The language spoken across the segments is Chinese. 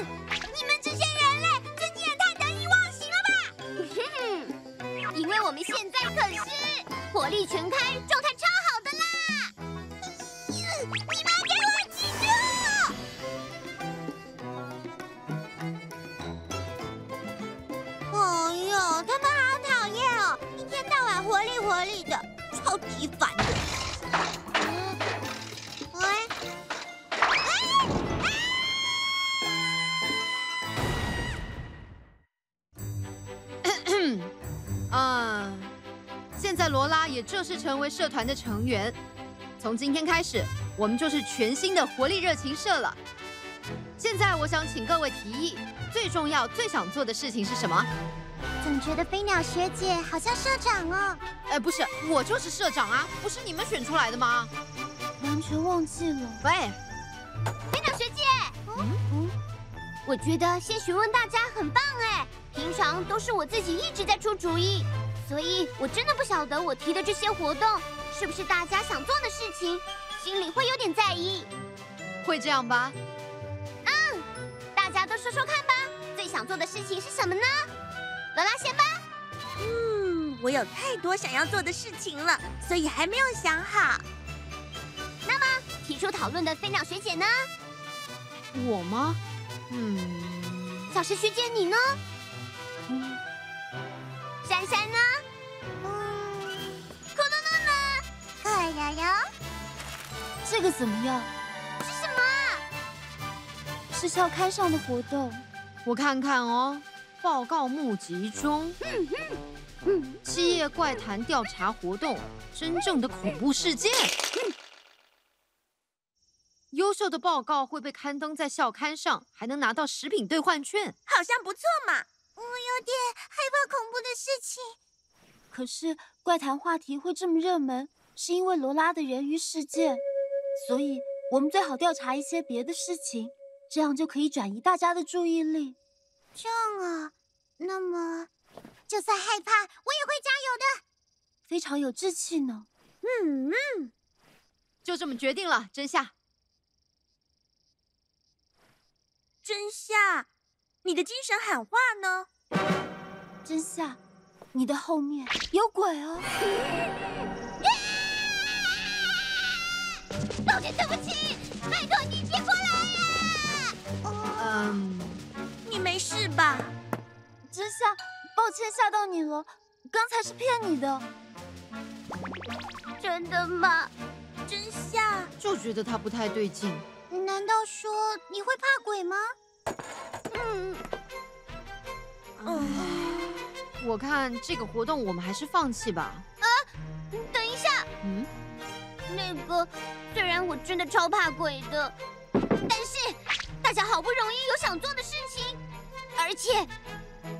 你们这些人类最近也太得意忘形了吧！因为我们现在可是火力全开状态成为社团的成员，从今天开始，我们就是全新的活力热情社了。现在，我想请各位提议，最重要、最想做的事情是什么？总觉得飞鸟学姐好像社长哦。哎，不是，我就是社长啊，不是你们选出来的吗？完全忘记了。喂，飞鸟学姐。嗯嗯，我觉得先询问大家很棒哎，平常都是我自己一直在出主意。所以，我真的不晓得我提的这些活动是不是大家想做的事情，心里会有点在意。会这样吧？嗯，大家都说说看吧，最想做的事情是什么呢？罗拉先吧。嗯，我有太多想要做的事情了，所以还没有想好。那么，提出讨论的飞鸟学姐呢？我吗？嗯。小石学姐你呢？嗯。珊珊呢？这个怎么样？是什么？是校刊上的活动，我看看哦。报告募集中，七夜怪谈调查活动，真正的恐怖事件。优秀的报告会被刊登在校刊上，还能拿到食品兑换券，好像不错嘛。我有点害怕恐怖的事情。可是怪谈话题会这么热门，是因为罗拉的人鱼事件，所以我们最好调查一些别的事情，这样就可以转移大家的注意力。这样啊，那么就算害怕，我也会加油的。非常有志气呢。嗯嗯，就这么决定了，真夏。真夏，你的精神喊话呢？真夏，你的后面有鬼哦。抱歉，对不起，拜托你别过来呀！嗯，你没事吧？真夏，抱歉吓到你了，刚才是骗你的。真的吗？真夏就觉得他不太对劲。难道说你会怕鬼吗？嗯嗯，我看这个活动我们还是放弃吧。啊，等一下。嗯。那个，虽然我真的超怕鬼的，但是大家好不容易有想做的事情，而且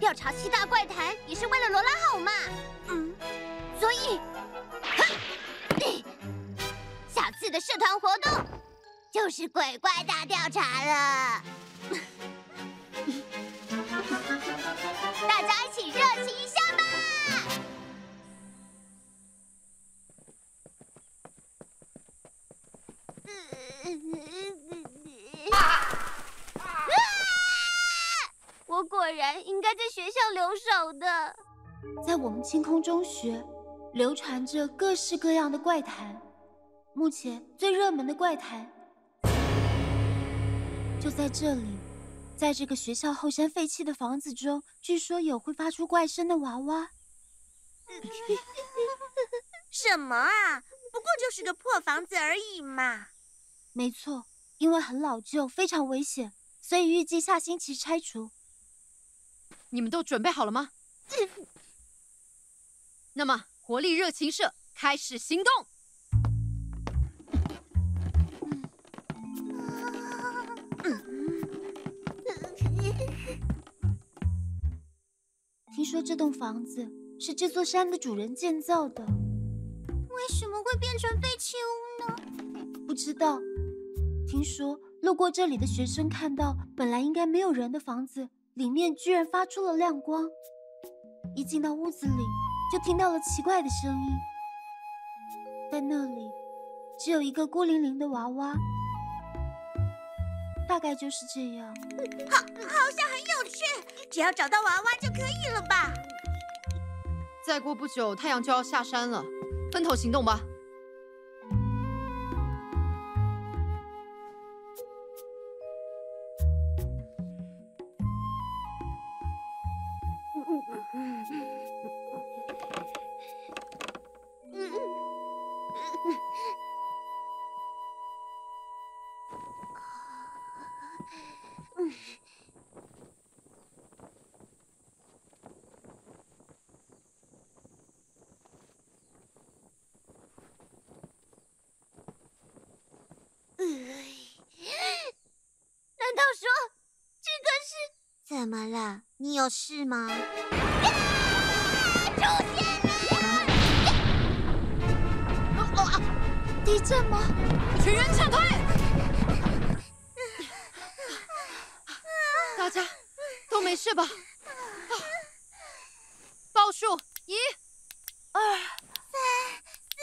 调查七大怪谈也是为了罗拉好嘛。嗯，所以，下次的社团活动就是鬼怪大调查了。学校留守的。在我们清空中学，流传着各式各样的怪谈。目前最热门的怪谈，就在这里，在这个学校后山废弃的房子中，据说有会发出怪声的娃娃。什么啊？不过就是个破房子而已嘛。没错，因为很老旧，非常危险，所以预计下星期拆除。你们都准备好了吗？那么，活力热情社开始行动。听说这栋房子是这座山的主人建造的，为什么会变成废弃屋呢？不知道。听说路过这里的学生看到本来应该没有人的房子，里面居然发出了亮光。一进到屋子里，就听到了奇怪的声音。在那里，只有一个孤零零的娃娃，大概就是这样。好，好像很有趣。只要找到娃娃就可以了吧？再过不久，太阳就要下山了，分头行动吧。怎么了？你有事吗？出现了！地震吗？全员撤退！大家都没事吧？报数一、二、三、四，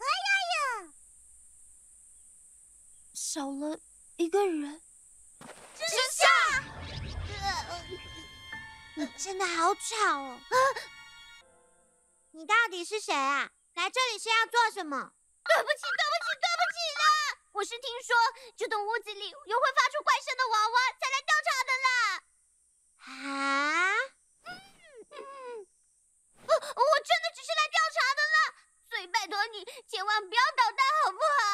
哎呀呀！少了一个人。真相！你真的好吵哦！你到底是谁啊？来这里是要做什么？对不起，对不起，对不起啦！我是听说这栋屋子里有会发出怪声的娃娃，才来调查的啦。啊？嗯嗯，我真的只是来调查的啦，所以拜托你千万不要捣蛋，好不好？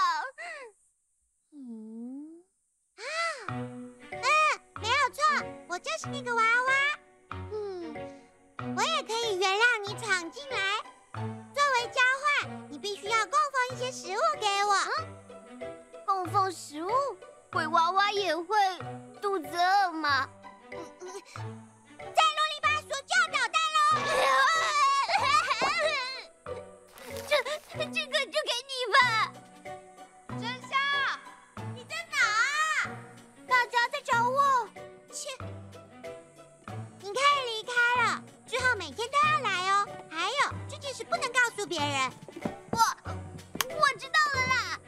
嗯啊，嗯，没有错，我就是那个娃娃。嗯，我也可以原谅你闯进来。作为交换，你必须要供奉一些食物给我。嗯，供奉食物？鬼娃娃也会肚子饿吗？嗯嗯，再啰里吧嗦就要捣蛋喽！这这个就后每天都要来哦。还有这件事不能告诉别人。我我知道了啦。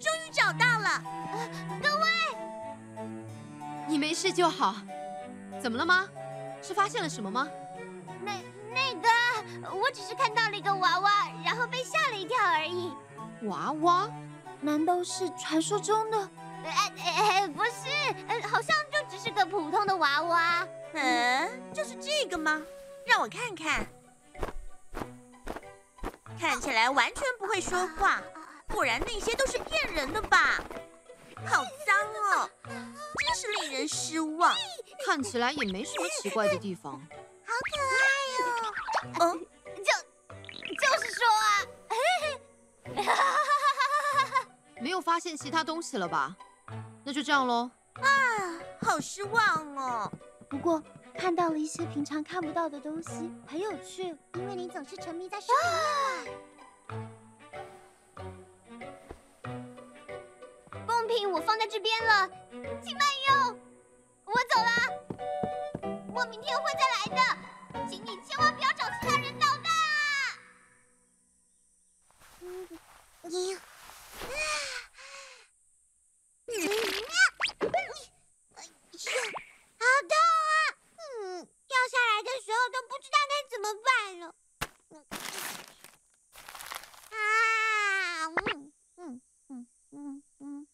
终于找到了，各位，你没事就好。怎么了吗？是发现了什么吗？那那个，我只是看到了一个娃娃，然后被吓了一跳而已。娃娃？难道是传说中的？哎哎，不是，呃，好像就只是个普通的娃娃。嗯，就是这个吗？让我看看。看起来完全不会说话，果然那些都是骗人的吧？好脏哦，真是令人失望。看起来也没什么奇怪的地方。好可爱哦！嗯，就就是说啊，没有发现其他东西了吧？那就这样喽。啊，好失望哦。不过看到了一些平常看不到的东西，很有趣。因为你总是沉迷在书里面。品我放在这边了，请慢用。我走了，我明天会再来的，请你千万不要找其他人捣蛋啊！你，哎呦，好痛啊！嗯，掉掉下来的时候都不知道该怎么办了。啊，嗯嗯嗯嗯嗯，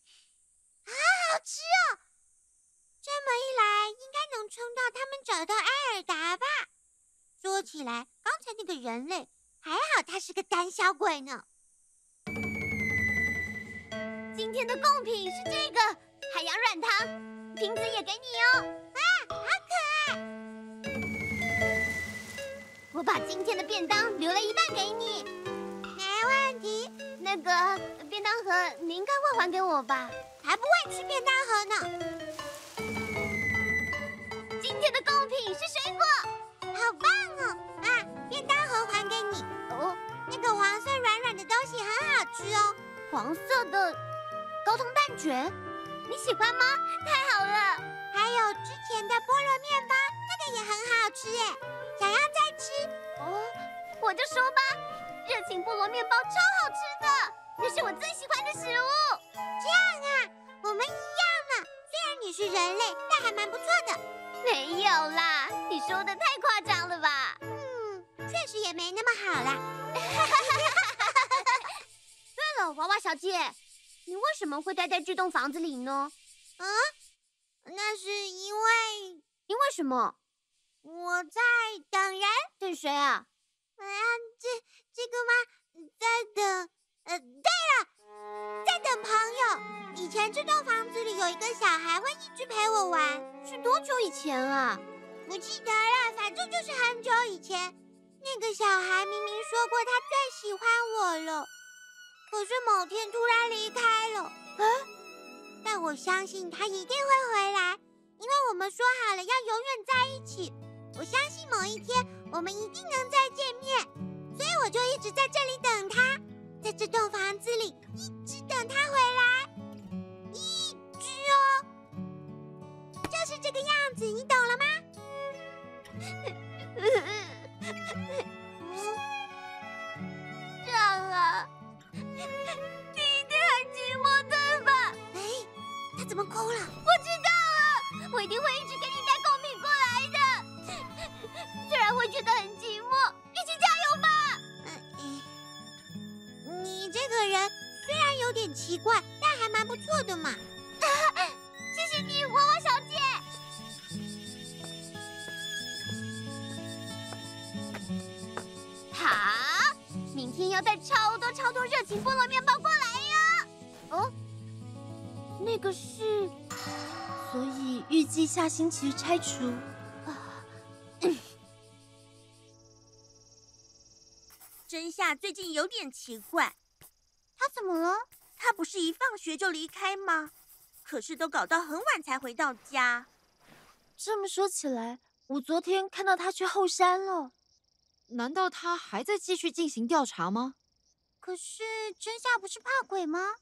好好吃哦！这么一来，应该能撑到他们找到埃尔达吧？说起来，刚才那个人类还好，他是个胆小鬼呢。今天的贡品是这个海洋软糖，瓶子也给你哦。我把今天的便当留了一半给你，没问题。那个便当盒你应该会还给我吧？才不会吃便当盒呢。今天的贡品是水果，好棒哦！啊，便当盒还给你。哦，那个黄色软软的东西很好吃哦，黄色的高通蛋卷，你喜欢吗？太好了！还有之前的菠萝面包，那个也很好吃耶，想要再吃？哦，我就说吧，热情菠萝面包超好吃的，那是我最喜欢的食物。这样啊，我们一样呢。虽然你是人类，但还蛮不错的。没有啦，你说的太夸张了吧？嗯，确实也没那么好啦。对了，娃娃小姐，你为什么会待在这栋房子里呢？嗯，那是因为……因为什么？我在等人。等谁啊？啊，这这个吗？在等……呃，对了，在等朋友。以前这栋房子里有一个小孩会一直陪我玩，是多久以前啊？不记得了，反正就是很久以前。那个小孩明明说过他最喜欢我了，可是某天突然离开了。啊？但我相信他一定会回来，因为我们说好了要永远在一起。我相信某一天我们一定能再见面，所以我就一直在这里等他，在这栋房子里一直等他回来。一直哦，就是这个样子，你懂了吗？这样啊，你一定很寂寞，对吧？哎，他怎么哭了？我知道了，我一定会一直给奇怪，但还蛮不错的嘛。谢谢你，娃娃小姐。好，明天要带超多超多热情菠萝面包过来呀！哦，那个是，所以预计下星期拆除。真夏最近有点奇怪，他怎么了？他不是一放学就离开吗？可是都搞到很晚才回到家。这么说起来，我昨天看到他去后山了。难道他还在继续进行调查吗？可是真夏不是怕鬼吗？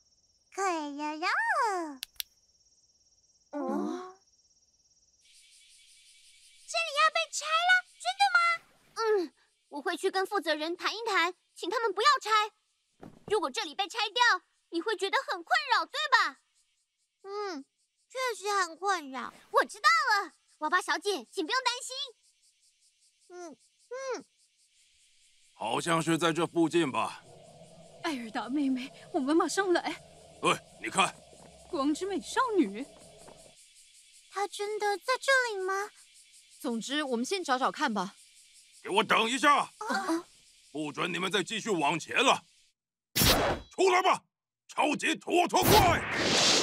鬼呀呀！哦，这里要被拆了，真的吗？嗯，我会去跟负责人谈一谈，请他们不要拆。如果这里被拆掉，你会觉得很困扰，对吧？嗯，确实很困扰。我知道了，娃娃小姐，请不用担心。嗯嗯。好像是在这附近吧。艾尔达妹妹，我们马上来。哎，你看，光之美少女，她真的在这里吗？总之，我们先找找看吧。给我等一下！啊，不准你们再继续往前了。出来吧，超级拖拖怪！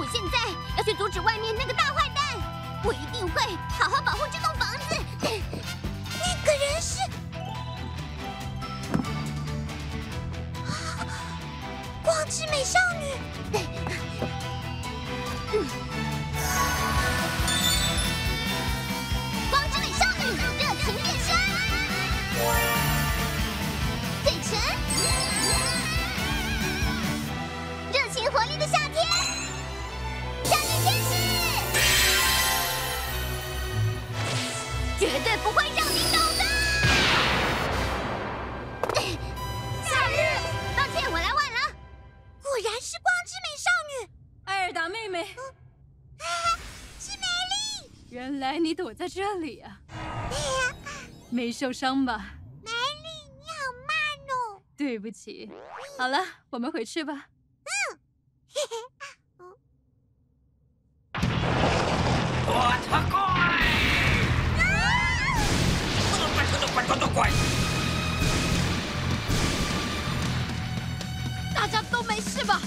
我现在要去阻止外面那个大坏蛋，我一定会好好保护这栋房子。那个人是啊 光之美少女。来你躲在这里啊！没受伤吧？美丽，你好慢哦。对不起。好了，我们回去吧。多特怪，多怪多怪多多怪，大家都没事吧？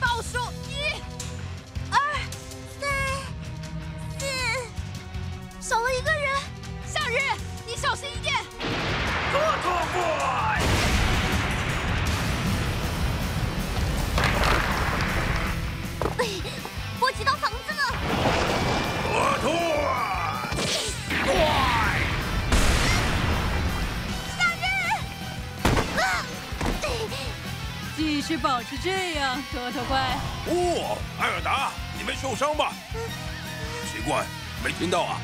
报数一、少了一个人。夏日，你小心一点。多特怪，波及到房子了。多特怪，继续保持这样，多特怪。哦，艾尔达，你没受伤吧？奇怪，没听到啊。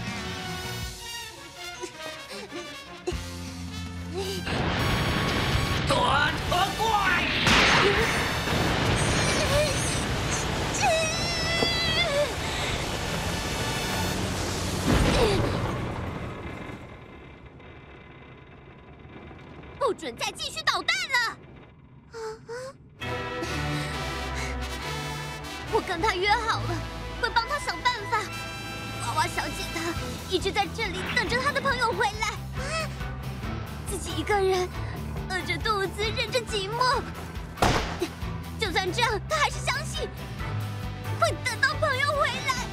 准再继续捣蛋了！我跟他约好了，会帮他想办法。娃娃小姐她一直在这里等着她的朋友回来，自己一个人饿着肚子，忍着寂寞。就算这样，她还是相信会等到朋友回来。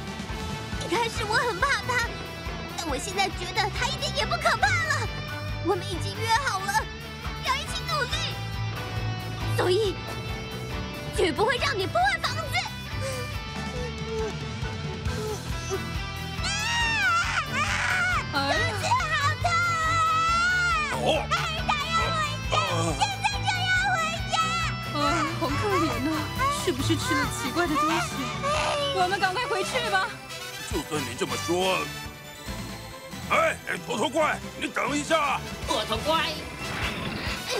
一开始我很怕她，但我现在觉得她一点也不可怕了。我们已经约好了，所以绝不会让你破坏房子。肚子，好痛啊！哦，现在就要回家。啊，好可怜啊！是不是吃了奇怪的东西？我们赶快回去吧。就算你这么说，哎，哎头头怪，你等一下，多头怪，多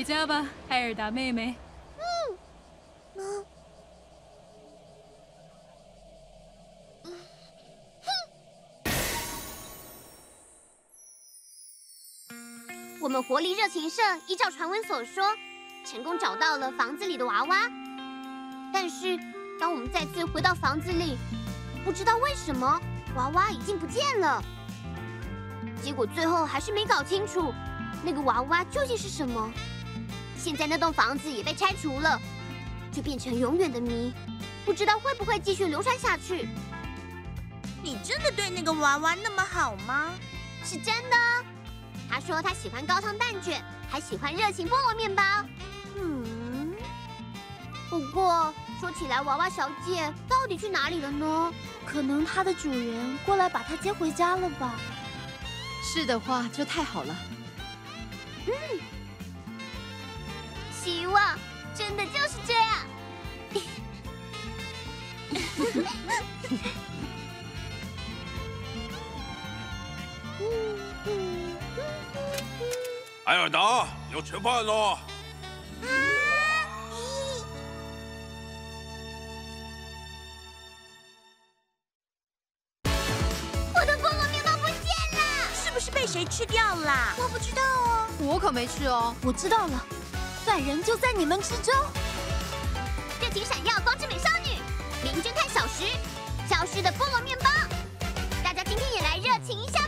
回家吧艾尔达妹妹。我们活力热情社依照传闻所说成功找到了房子里的娃娃。但是当我们再次回到房子里不知道为什么娃娃已经不见了。结果最后还是没搞清楚那个娃娃究竟是什么。现在那栋房子也被拆除了，就变成永远的谜，不知道会不会继续流传下去。你真的对那个娃娃那么好吗？是真的。他说他喜欢高汤蛋卷，还喜欢热情菠萝面包。嗯，不过说起来，娃娃小姐到底去哪里了呢？可能她的主人过来把她接回家了吧。是的话就太好了。嗯，希望真的就是这样。艾尔达，要吃饭了。啊！我的菠萝面包不见了，是不是被谁吃掉了？我不知道哦，我可没吃哦。我知道了，本人就在你们之中，热情闪耀光之美少女，名侦探小石，消失的菠萝面包，大家今天也来热情一下。